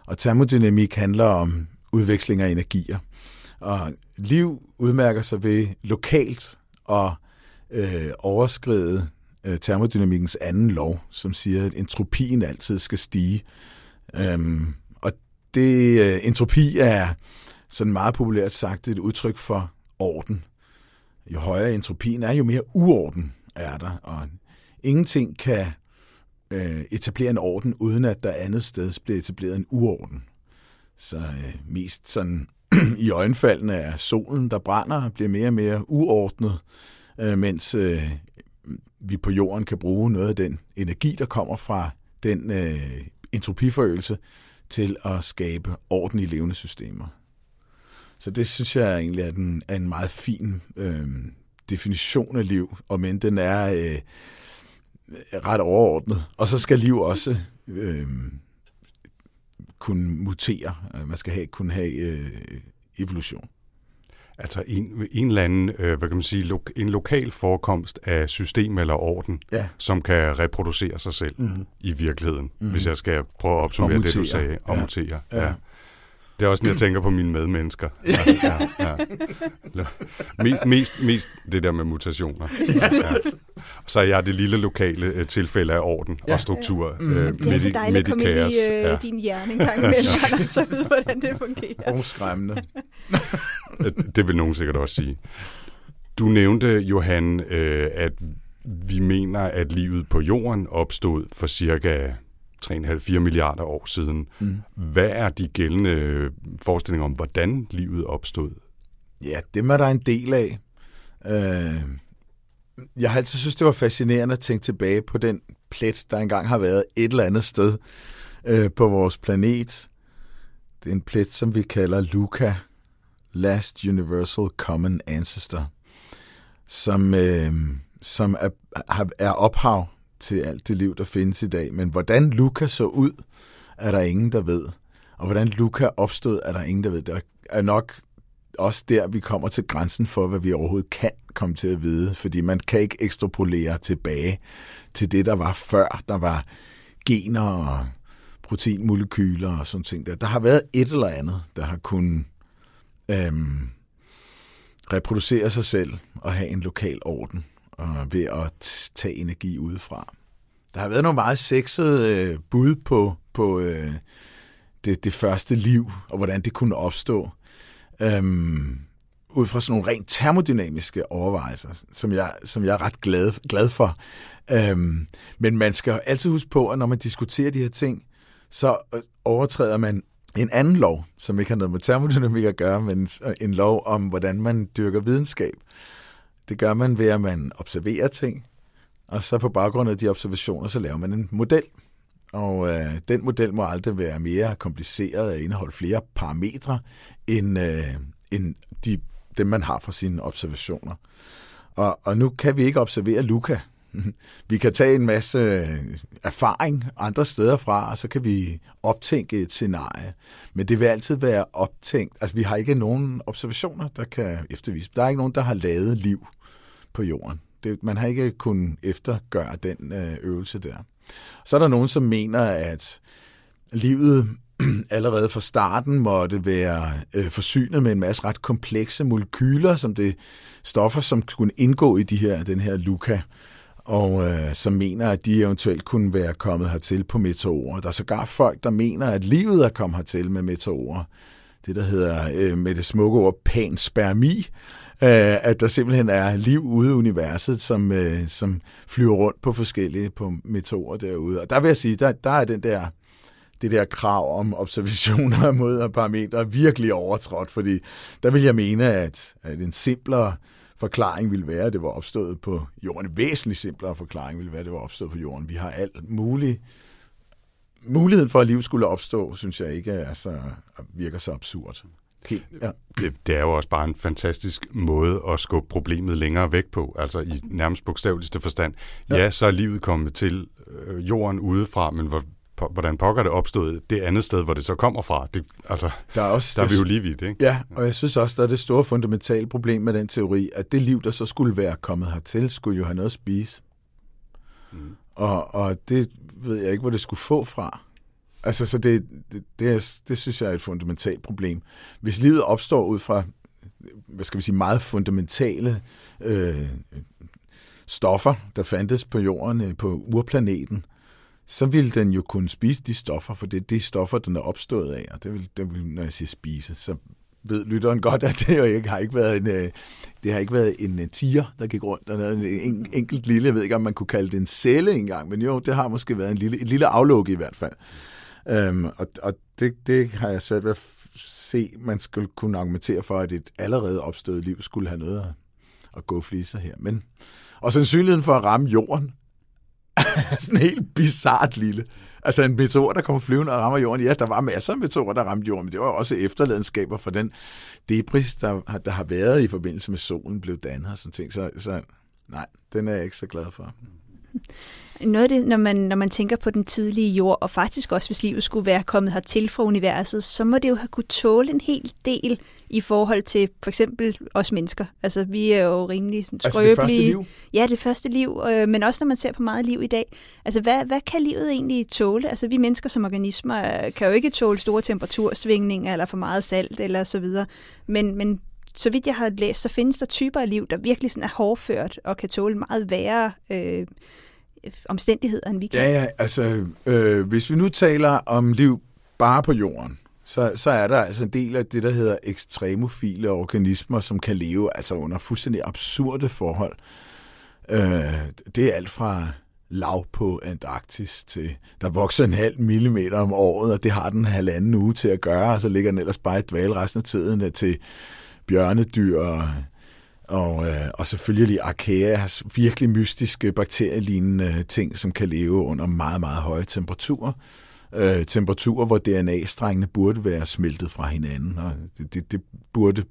Og termodynamik handler om udveksling af energier. Og liv udmærker sig ved lokalt at øh, overskride øh, termodynamikkens anden lov, som siger, at entropien altid skal stige. Øhm, det øh, entropi er sådan meget populært sagt et udtryk for orden. Jo højere entropien er, jo mere uorden er der, og ingenting kan øh, etablere en orden, uden at der andet sted bliver etableret en uorden. Så øh, mest sådan [CLEARS THROAT] i øjenfaldene er solen, der brænder, bliver mere og mere uordnet, øh, mens øh, vi på jorden kan bruge noget af den energi, der kommer fra den øh, entropiforøgelse, til at skabe ordentlige levende systemer. Så det synes jeg egentlig er, den, er en meget fin øh, definition af liv, og men den er øh, ret overordnet. Og så skal liv også øh, kunne mutere. Øh, man skal have, kunne have øh, evolution. Altså en, en eller anden, øh, hvad kan man sige, lo, en lokal forekomst af system eller orden, ja. som kan reproducere sig selv mm-hmm. i virkeligheden, mm-hmm. hvis jeg skal prøve at opsummere det, du sagde, og ja. mutere. Ja. Ja. Det er også, når jeg tænker på mine medmennesker. Ja, ja, ja. Mest, mest, mest det der med mutationer. Ja. Ja. Så er jeg det lille lokale uh, tilfælde af orden ja. og struktur. Mm. Uh, det er så dejligt at komme ind i ja. din hjerne en gang imellem, ja. så ved, hvordan det fungerer. Og skræmmende. det vil nogen sikkert også sige. Du nævnte, Johan, øh, at vi mener, at livet på jorden opstod for cirka 3,5-4 milliarder år siden. Mm. Hvad er de gældende forestillinger om, hvordan livet opstod? Ja, det er der en del af. Øh, jeg har altid synes, det var fascinerende at tænke tilbage på den plet, der engang har været et eller andet sted øh, på vores planet. Det er en plet, som vi kalder Luca, Last Universal Common Ancestor, som, øh, som er, er ophav til alt det liv, der findes i dag. Men hvordan Luca så ud, er der ingen, der ved. Og hvordan Luca opstod, er der ingen, der ved. Der er nok også der, vi kommer til grænsen for, hvad vi overhovedet kan komme til at vide. Fordi man kan ikke ekstrapolere tilbage til det, der var før. Der var gener og proteinmolekyler og sådan ting. Der, der har været et eller andet, der har kunnet øhm, reproducere sig selv og have en lokal orden øh, ved at tage energi udefra. Der har været nogle meget sexede øh, bud på, på øh, det, det første liv, og hvordan det kunne opstå. Øhm, ud fra sådan nogle rent termodynamiske overvejelser, som jeg, som jeg er ret glad, glad for. Øhm, men man skal altid huske på, at når man diskuterer de her ting, så øh, overtræder man en anden lov, som ikke har noget med termodynamik at gøre, men øh, en lov om, hvordan man dyrker videnskab. Det gør man ved, at man observerer ting, og så på baggrund af de observationer, så laver man en model. Og øh, den model må aldrig være mere kompliceret og indeholde flere parametre, end, øh, end de, dem, man har fra sine observationer. Og, og nu kan vi ikke observere Luca. [LAUGHS] Vi kan tage en masse øh, erfaring andre steder fra, og så kan vi optænke et scenarie. Men det vil altid være optænkt. Altså, vi har ikke nogen observationer, der kan eftervise. Der er ikke nogen, der har lavet liv på jorden. Det, man har ikke kunnet eftergøre den øh, øvelse der. Så er der nogen, som mener, at livet [CLEARS THROAT] allerede fra starten måtte være øh, forsynet med en masse ret komplekse molekyler, som det stoffer, som kunne indgå i de her, den her Luca, og øh, som mener, at de eventuelt kunne være kommet hertil på meteorer. Der er sågar folk, der mener, at livet er kommet hertil med meteorer. Det, der hedder øh, med det smukke ord panspermi, Øh, at der simpelthen er liv ude i universet, som, øh, som flyver rundt på forskellige på meteorer derude. Og der vil jeg sige, der, der er den der det der krav om observationer [LAUGHS] mod parametre virkelig overtrådt, fordi der vil jeg mene, at, at en simplere forklaring ville være, at det var opstået på jorden. En væsentlig simplere forklaring ville være, at det var opstået på jorden. Vi har alt muligt. Muligheden for, at liv skulle opstå, synes jeg ikke er så, virker så absurd. Helt, ja. det, det er jo også bare en fantastisk måde at skubbe problemet længere væk på, altså i nærmest bogstaveligste forstand. Ja, ja så er livet kommet til øh, jorden udefra, men hvor, hvordan pokker det opstod det andet sted, hvor det så kommer fra? Det, altså, der er, også, der er vi jo lige vidt, ikke? Ja, og jeg synes også, der er det store fundamentale problem med den teori, at det liv, der så skulle være kommet hertil, skulle jo have noget at spise. Mm. Og, og det ved jeg ikke, hvor det skulle få fra. Altså, så det, det, det, det synes jeg er et fundamentalt problem. Hvis livet opstår ud fra, hvad skal vi sige, meget fundamentale øh, stoffer, der fandtes på jorden, øh, på urplaneten, så ville den jo kunne spise de stoffer, for det er de stoffer, den er opstået af, og det vil, det vil når jeg siger spise, så ved lytteren godt, at det jo ikke har ikke været en, øh, det har ikke været en øh, tiger, der gik rundt. Der er en enkelt lille, jeg ved ikke, om man kunne kalde det en celle engang, men jo, det har måske været en lille, et lille aflukke i hvert fald. Øhm, og og det, det har jeg svært ved at se, man skulle kunne argumentere for, at et allerede opstået liv skulle have noget at, at gå fliser her. Men, og sandsynligheden for at ramme jorden sådan helt bizart lille. Altså en meteor, der kommer flyvende og rammer jorden. Ja, der var masser af meteorer, der ramte jorden, men det var også efterladenskaber for den debris, der, der har været i forbindelse med solen blev dannet og sådan ting. Så, så nej, den er jeg ikke så glad for. Noget af det, når man, når man tænker på den tidlige jord, og faktisk også hvis livet skulle være kommet hertil fra universet, så må det jo have kunne tåle en hel del i forhold til for eksempel os mennesker. Altså, vi er jo rimelig sådan, Altså det første liv? Ja, det første liv, øh, men også når man ser på meget liv i dag. Altså, hvad, hvad kan livet egentlig tåle? Altså, vi mennesker som organismer øh, kan jo ikke tåle store temperatursvingninger, eller for meget salt, eller så videre. Men, men så vidt jeg har læst, så findes der typer af liv, der virkelig sådan er hårdført, og kan tåle meget værre øh, Øh, omstændigheder, end vi kan. Ja, ja, altså øh, hvis vi nu taler om liv bare på jorden, så, så er der altså en del af det, der hedder ekstremofile organismer, som kan leve altså under fuldstændig absurde forhold. Øh, det er alt fra lav på Antarktis til, der vokser en halv millimeter om året, og det har den halvanden uge til at gøre, og så ligger den ellers bare i dvale resten af tiden øh, til bjørnedyr og, og, øh, og selvfølgelig Archaea, virkelig mystiske bakterielignende øh, ting, som kan leve under meget, meget høje temperaturer. Øh, temperaturer, hvor DNA-strengene burde være smeltet fra hinanden, og det, det, det burde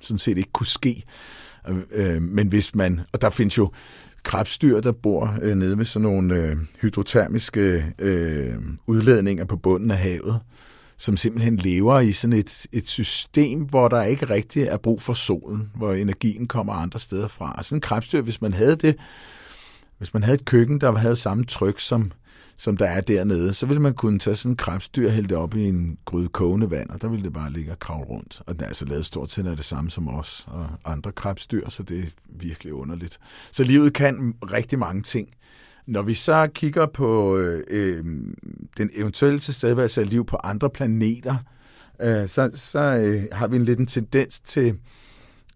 sådan set ikke kunne ske. Øh, øh men hvis man, og der findes jo krebsdyr, der bor øh, nede med sådan nogle øh, hydrotermiske øh, udledninger på bunden af havet, som simpelthen lever i sådan et, et system, hvor der ikke rigtig er brug for solen, hvor energien kommer andre steder fra. Og sådan en krebsdyr, hvis man havde det, hvis man havde et køkken, der havde samme tryk som, som der er dernede, så ville man kunne tage sådan en krebsdyr og hælde det op i en gryde kogende vand, og der ville det bare ligge og kravle rundt. Og det er altså lavet stort set af det samme som os og andre krebsdyr, så det er virkelig underligt. Så livet kan rigtig mange ting. Når vi så kigger på øh, øh, den eventuelle tilstedeværelse af liv på andre planeter, øh, så, så øh, har vi en lidt en tendens til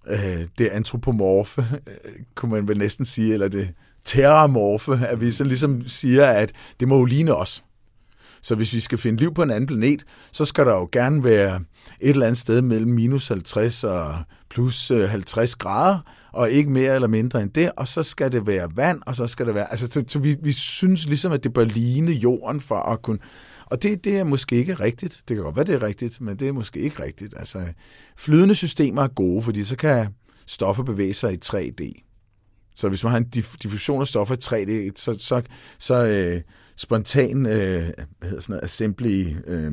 øh, det antropomorfe, øh, kunne man vel næsten sige, eller det terramorfe, at vi så ligesom siger, at det må jo ligne os. Så hvis vi skal finde liv på en anden planet, så skal der jo gerne være et eller andet sted mellem minus 50 og plus øh, 50 grader, og ikke mere eller mindre end det, og så skal det være vand, og så skal det være... Altså, så, så vi, vi synes ligesom, at det bør ligne jorden for at kunne... Og det, det er måske ikke rigtigt. Det kan godt være, det er rigtigt, men det er måske ikke rigtigt. Altså, flydende systemer er gode, fordi så kan stoffer bevæge sig i 3D. Så hvis man har en diffusion af stoffer i 3D, så, så, så øh, spontan øh, hvad hedder sådan noget, assembly, øh,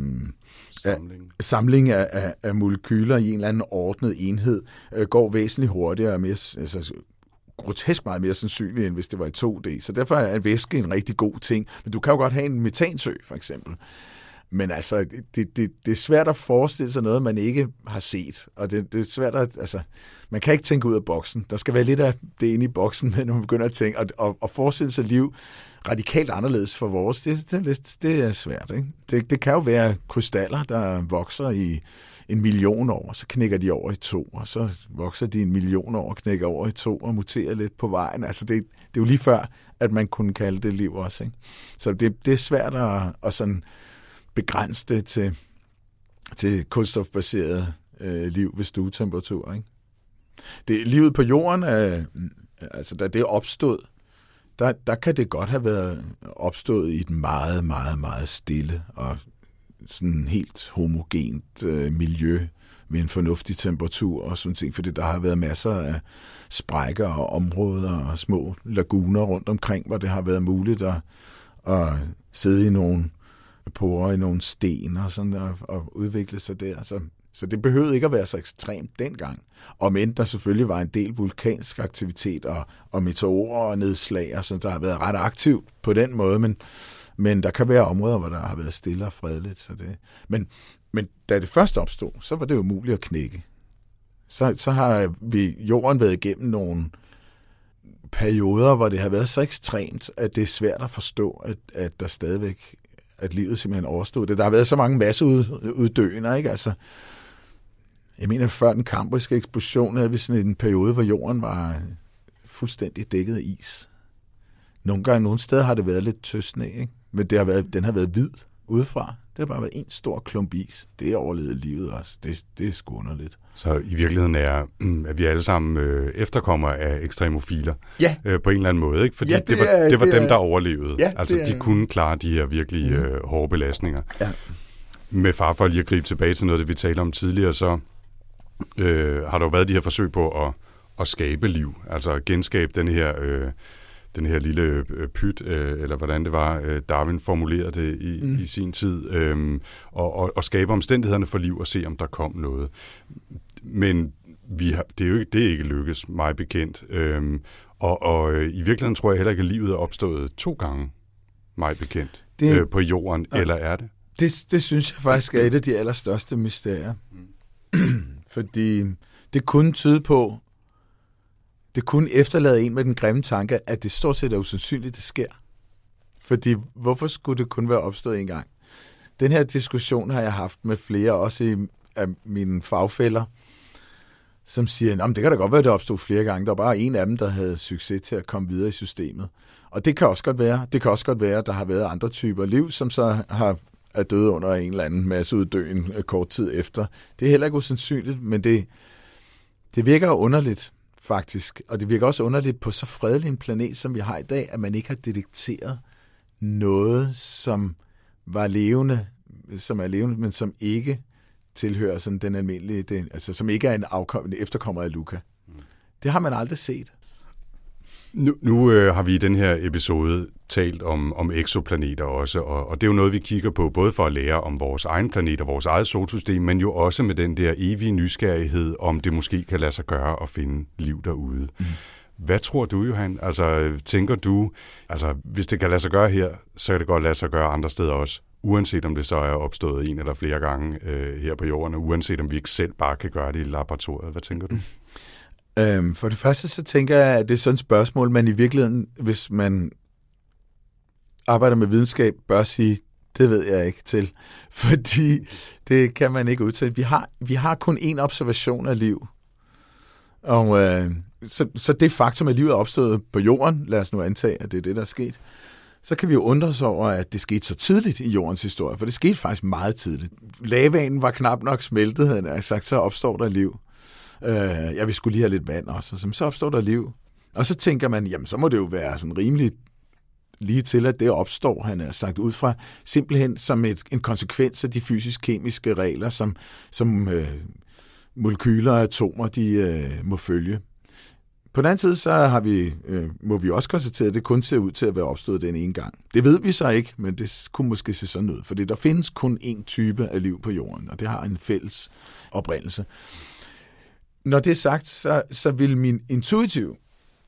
samling, af, samling af, af, af molekyler i en eller anden ordnet enhed øh, går væsentligt hurtigere og mere, altså, grotesk meget mere sandsynligt, end hvis det var i 2D. Så derfor er væske en rigtig god ting. Men du kan jo godt have en metansø, for eksempel. Men altså, det, det, det er svært at forestille sig noget, man ikke har set. Og det, det er svært at, altså, man kan ikke tænke ud af boksen. Der skal være lidt af det inde i boksen, [LAUGHS] når man begynder at tænke, og, og, og forestille sig liv radikalt anderledes for vores, det, det, det er svært. Ikke? Det, det kan jo være krystaller, der vokser i en million år, så knækker de over i to, og så vokser de en million år og knækker over i to og muterer lidt på vejen. Altså det, det er jo lige før, at man kunne kalde det liv også. Ikke? Så det, det er svært at, at sådan begrænse det til, til kulstofbaseret øh, liv ved stuetemperatur. Ikke? Det, livet på jorden, er, altså da det opstod, der, der kan det godt have været opstået i et meget, meget, meget stille og sådan helt homogent øh, miljø med en fornuftig temperatur og sådan ting, fordi der har været masser af sprækker og områder og små laguner rundt omkring, hvor det har været muligt at, at sidde i nogle porer i nogle sten og sådan og, og udvikle sig der. Så, så det behøvede ikke at være så ekstremt dengang. Og men der selvfølgelig var en del vulkansk aktivitet og, og meteorer og nedslag, så der har været ret aktivt på den måde, men, men der kan være områder, hvor der har været stille og fredeligt. Så det, men, men da det først opstod, så var det jo muligt at knække. Så, så har vi jorden været igennem nogle perioder, hvor det har været så ekstremt, at det er svært at forstå, at, at der stadigvæk at livet simpelthen overstod det. Der har været så mange masseuddøende, ikke? Altså, jeg mener, før den kambriske eksplosion havde vi sådan en periode, hvor jorden var fuldstændig dækket af is. Nogle gange, nogle steder har det været lidt tøsne, ikke? Men det har været, den har været hvid udefra. Det har bare været en stor klump is. Det overlevede livet også. Det, det er sgu underligt. Så i virkeligheden er, mm, at [CLEARS THROAT] vi alle sammen øh, efterkommer af ekstremofiler Ja. øh, på en eller anden måde, ikke? Fordi Ja, det, det var, er- det var det dem, er- der overlevede. Ja, altså, de er- kunne klare de her virkelig øh, hårde belastninger. Ja. Med far for lige at gribe tilbage til noget, det vi talte om tidligere, så øh, har der jo været de her forsøg på at, at skabe liv, altså at genskabe den her, øh, den her lille øh, pyt, øh, eller hvordan det var, øh, Darwin formulerede det i, mm. i sin tid, øh, og, og, og skabe omstændighederne for liv og se, om der kom noget. Men vi har, det er jo ikke, det er ikke lykkes, mig bekendt. Øh, og og øh, i virkeligheden tror jeg heller ikke, at livet er opstået to gange, mig bekendt, Det- øh, på jorden, Ja. eller er det? Det, det synes jeg faktisk er et af de allerstørste mysterier. [CLEARS THROAT] Fordi det kunne tyde på, det kun efterlader en med den grimme tanke, at det stort set er usandsynligt, det sker. Fordi hvorfor skulle det kun være opstået en gang? Den her diskussion har jeg haft med flere, også i, af mine fagfælder, som siger, at det kan da godt være, at det opstod flere gange. Der var bare en af dem, der havde succes til at komme videre i systemet. Og det kan også godt være. Det kan også godt være, at der har været andre typer liv, som så har er døde under en eller anden masse uddøen øh, kort tid efter. Det er heller ikke usandsynligt, men det, det virker jo underligt, faktisk. Og det virker også underligt på så fredelig en planet, som vi har i dag, at man ikke har detekteret noget, som var levende, som er levende, men som ikke tilhører sådan den almindelige, det, altså som ikke er en, afkom, en efterkommer af Luca. Det har man aldrig set. Nu, nu øh, har vi i den her episode talt om, om eksoplaneter også, og, og det er jo noget, vi kigger på, både for at lære om vores egen planet og vores eget solsystem, men jo også med den der evige nysgerrighed, om det måske kan lade sig gøre at finde liv derude. Mm. Hvad tror du, Johan? Altså, tænker du, altså, hvis det kan lade sig gøre her, så kan det godt lade sig gøre andre steder også, uanset om det så er opstået en eller flere gange øh, her på jorden, og uanset om vi ikke selv bare kan gøre det i laboratoriet. Hvad tænker du? Øhm, for det første så tænker jeg, at det er sådan et spørgsmål, man i virkeligheden, hvis man arbejder med videnskab, bør sige, det ved jeg ikke til. [LAUGHS] Fordi det kan man ikke udtale. Vi har, vi har kun én observation af liv. Og øh, så, så det faktum, at livet er opstået på jorden, lad os nu antage, at det er det, der er sket, så kan vi jo undre os over, at det skete så tidligt i jordens historie, for det skete faktisk meget tidligt. Lavaen var knap nok smeltet, havde jeg sagt, så opstår der liv. Øh, jeg vil skulle lige have lidt vand også, og så, så opstår der liv. Og så tænker man, jamen så må det jo være sådan rimelig lige til, at det opstår, han er sagt ud fra, simpelthen som et, en konsekvens af de fysisk-kemiske regler, som, som øh, molekyler og atomer de, øh, må følge. På den anden side, så har vi, øh, må vi også konstatere, at det kun ser ud til at være opstået den ene gang. Det ved vi så ikke, men det kunne måske se sådan ud, fordi der findes kun én type af liv på jorden, og det har en fælles oprindelse. Når det er sagt, så, så vil min intuitive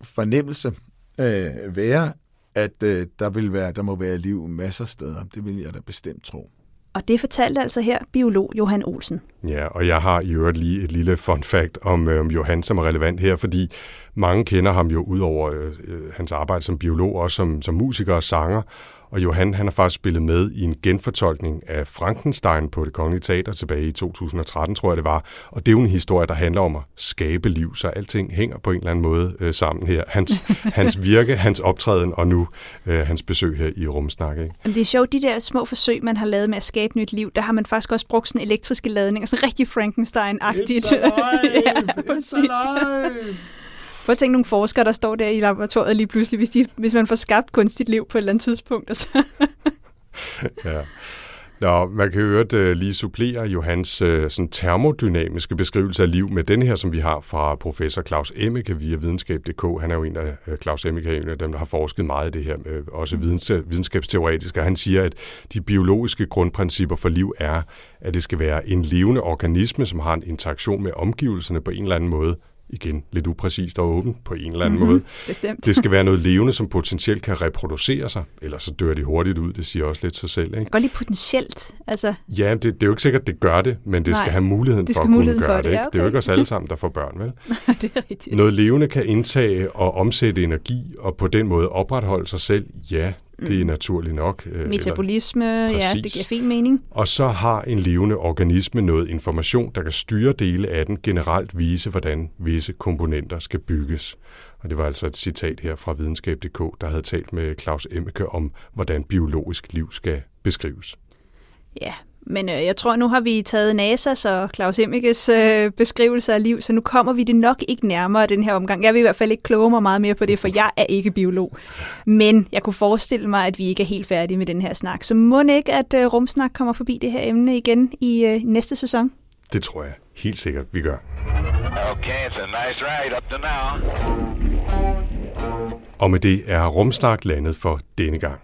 fornemmelse øh, være, at øh, der, vil være, der må være liv masser af steder. Det vil jeg da bestemt tro. Og det fortalte altså her biolog Johan Olsen. Ja, og jeg har i øvrigt lige et lille fun fact om, øh, om Johan, som er relevant her, fordi mange kender ham jo ud over øh, hans arbejde som biolog, også som, som musiker og sanger. Og Johan, han har faktisk spillet med i en genfortolkning af Frankenstein på det Kongelige Teater tilbage i 2013, tror jeg det var. Og det er jo en historie, der handler om at skabe liv, så alting hænger på en eller anden måde øh, sammen her. Hans, [LAUGHS] hans virke, hans optræden og nu øh, hans besøg her i Rumsnak. Ikke? Det er sjovt, de der små forsøg, man har lavet med at skabe nyt liv, der har man faktisk også brugt sådan elektriske ladninger, sådan rigtig Frankenstein-agtigt. It's alive! [LAUGHS] ja, It's alive! Prøv at tænke nogle forskere, der står der i laboratoriet lige pludselig, hvis, de, hvis man får skabt kunstigt liv på et eller andet tidspunkt. Og så. [LAUGHS] Ja. Nå, man kan jo øvrigt øh, lige supplere Johans øh, sådan termodynamiske beskrivelse af liv med den her, som vi har fra professor Claus Emmeke via videnskab.dk. Han er jo en af, uh, Claus Emmeke er en af dem, der har forsket meget i det her, også videns, videnskabsteoretisk, og han siger, at de biologiske grundprincipper for liv er, at det skal være en levende organisme, som har en interaktion med omgivelserne på en eller anden måde, igen lidt upræcist og åbent på en eller anden mm-hmm. måde. Bestemt. Det skal være noget levende, som potentielt kan reproducere sig, ellers så dør de hurtigt ud, det siger også lidt sig selv. Ikke? Jeg går lige potentielt. Altså, Ja, det, det er jo ikke sikkert, at det gør det, men det Nej, skal have muligheden det for skal at kunne muligheden gøre for det. det, Ikke? ja, Det er jo okay. ikke os alle sammen, der får børn, vel? [LAUGHS] det er rigtigt. Noget levende kan indtage og omsætte energi, og på den måde opretholde sig selv, ja, det er naturligt nok. øh, eller- Metabolisme, ja, Præcis. det giver fin mening. Og så har en levende organisme noget information, der kan styre dele af den, generelt vise, hvordan visse komponenter skal bygges. Og det var altså et citat her fra videnskab.dk, der havde talt med Claus Emmeke om, hvordan biologisk liv skal beskrives. Ja, men øh, jeg tror, nu har vi taget NASA's og Claus Emmekes øh, beskrivelse af liv, så nu kommer vi det nok ikke nærmere den her omgang. Jeg vil i hvert fald ikke kloge mig meget mere på det, for jeg er ikke biolog. Men jeg kunne forestille mig, at vi ikke er helt færdige med den her snak. Så må ikke, at øh, Rumsnak kommer forbi det her emne igen i øh, næste sæson? Det tror jeg helt sikkert, vi gør. Okay, it's a nice ride up to now. Og med det er Rumsnak landet for denne gang.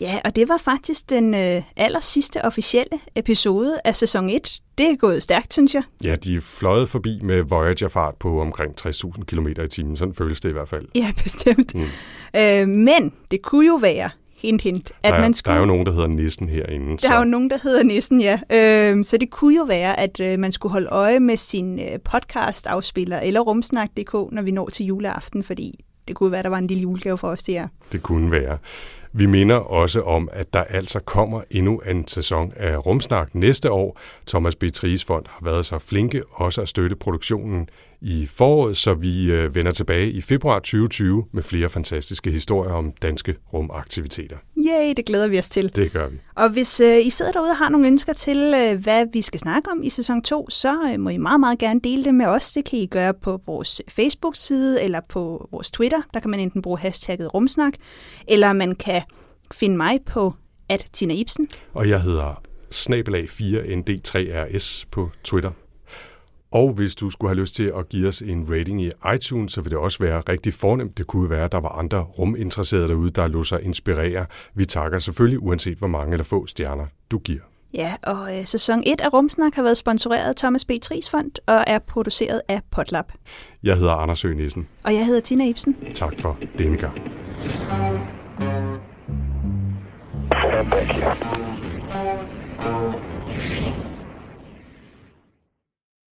Ja, og det var faktisk den øh, aller sidste officielle episode af sæson 1. Det er gået stærkt, synes jeg. Ja, de fløjet forbi med Voyager-fart på omkring 60.000 km i timen. Sådan føles det i hvert fald. Ja, bestemt. Mm. Øh, men det kunne jo være, hint hint, at der, er, man skulle... der er jo nogen, der hedder Nissen herinde. Der er jo nogen, der hedder Nissen, ja. Øh, så det kunne jo være, at øh, man skulle holde øje med sin øh, podcast-afspiller eller rumsnak.dk, når vi når til juleaften, fordi det kunne være, der var en lille julegave for os det her. Det kunne være. Vi minder også om, at der altså kommer endnu en sæson af Rumsnak næste år. Thomas B. Tries Fond har været så flinke også at støtte produktionen i foråret, så vi øh, vender tilbage i februar 2020 med flere fantastiske historier om danske rumaktiviteter. Yay, det glæder vi os til. Det gør vi. Og hvis øh, I sidder derude og har nogle ønsker til, øh, hvad vi skal snakke om i sæson 2, så øh, må I meget, meget gerne dele det med os. Det kan I gøre på vores Facebook-side eller på vores Twitter. Der kan man enten bruge hashtagget rumsnak, eller man kan finde mig på at Tina Ibsen. Og jeg hedder snabelag 4ND3RS på Twitter. Og hvis du skulle have lyst til at give os en rating i iTunes, så vil det også være rigtig fornemt. Det kunne være, at der var andre ruminteresserede derude, der lå sig inspirere. Vi takker selvfølgelig, uanset hvor mange eller få stjerner du giver. Ja, og øh, sæson 1 af Rumsnak har været sponsoreret af Thomas B. Tries Fond og er produceret af Potlab. Jeg hedder Anders Høgh Nissen. Og jeg hedder Tina Ibsen. Tak for denne gang.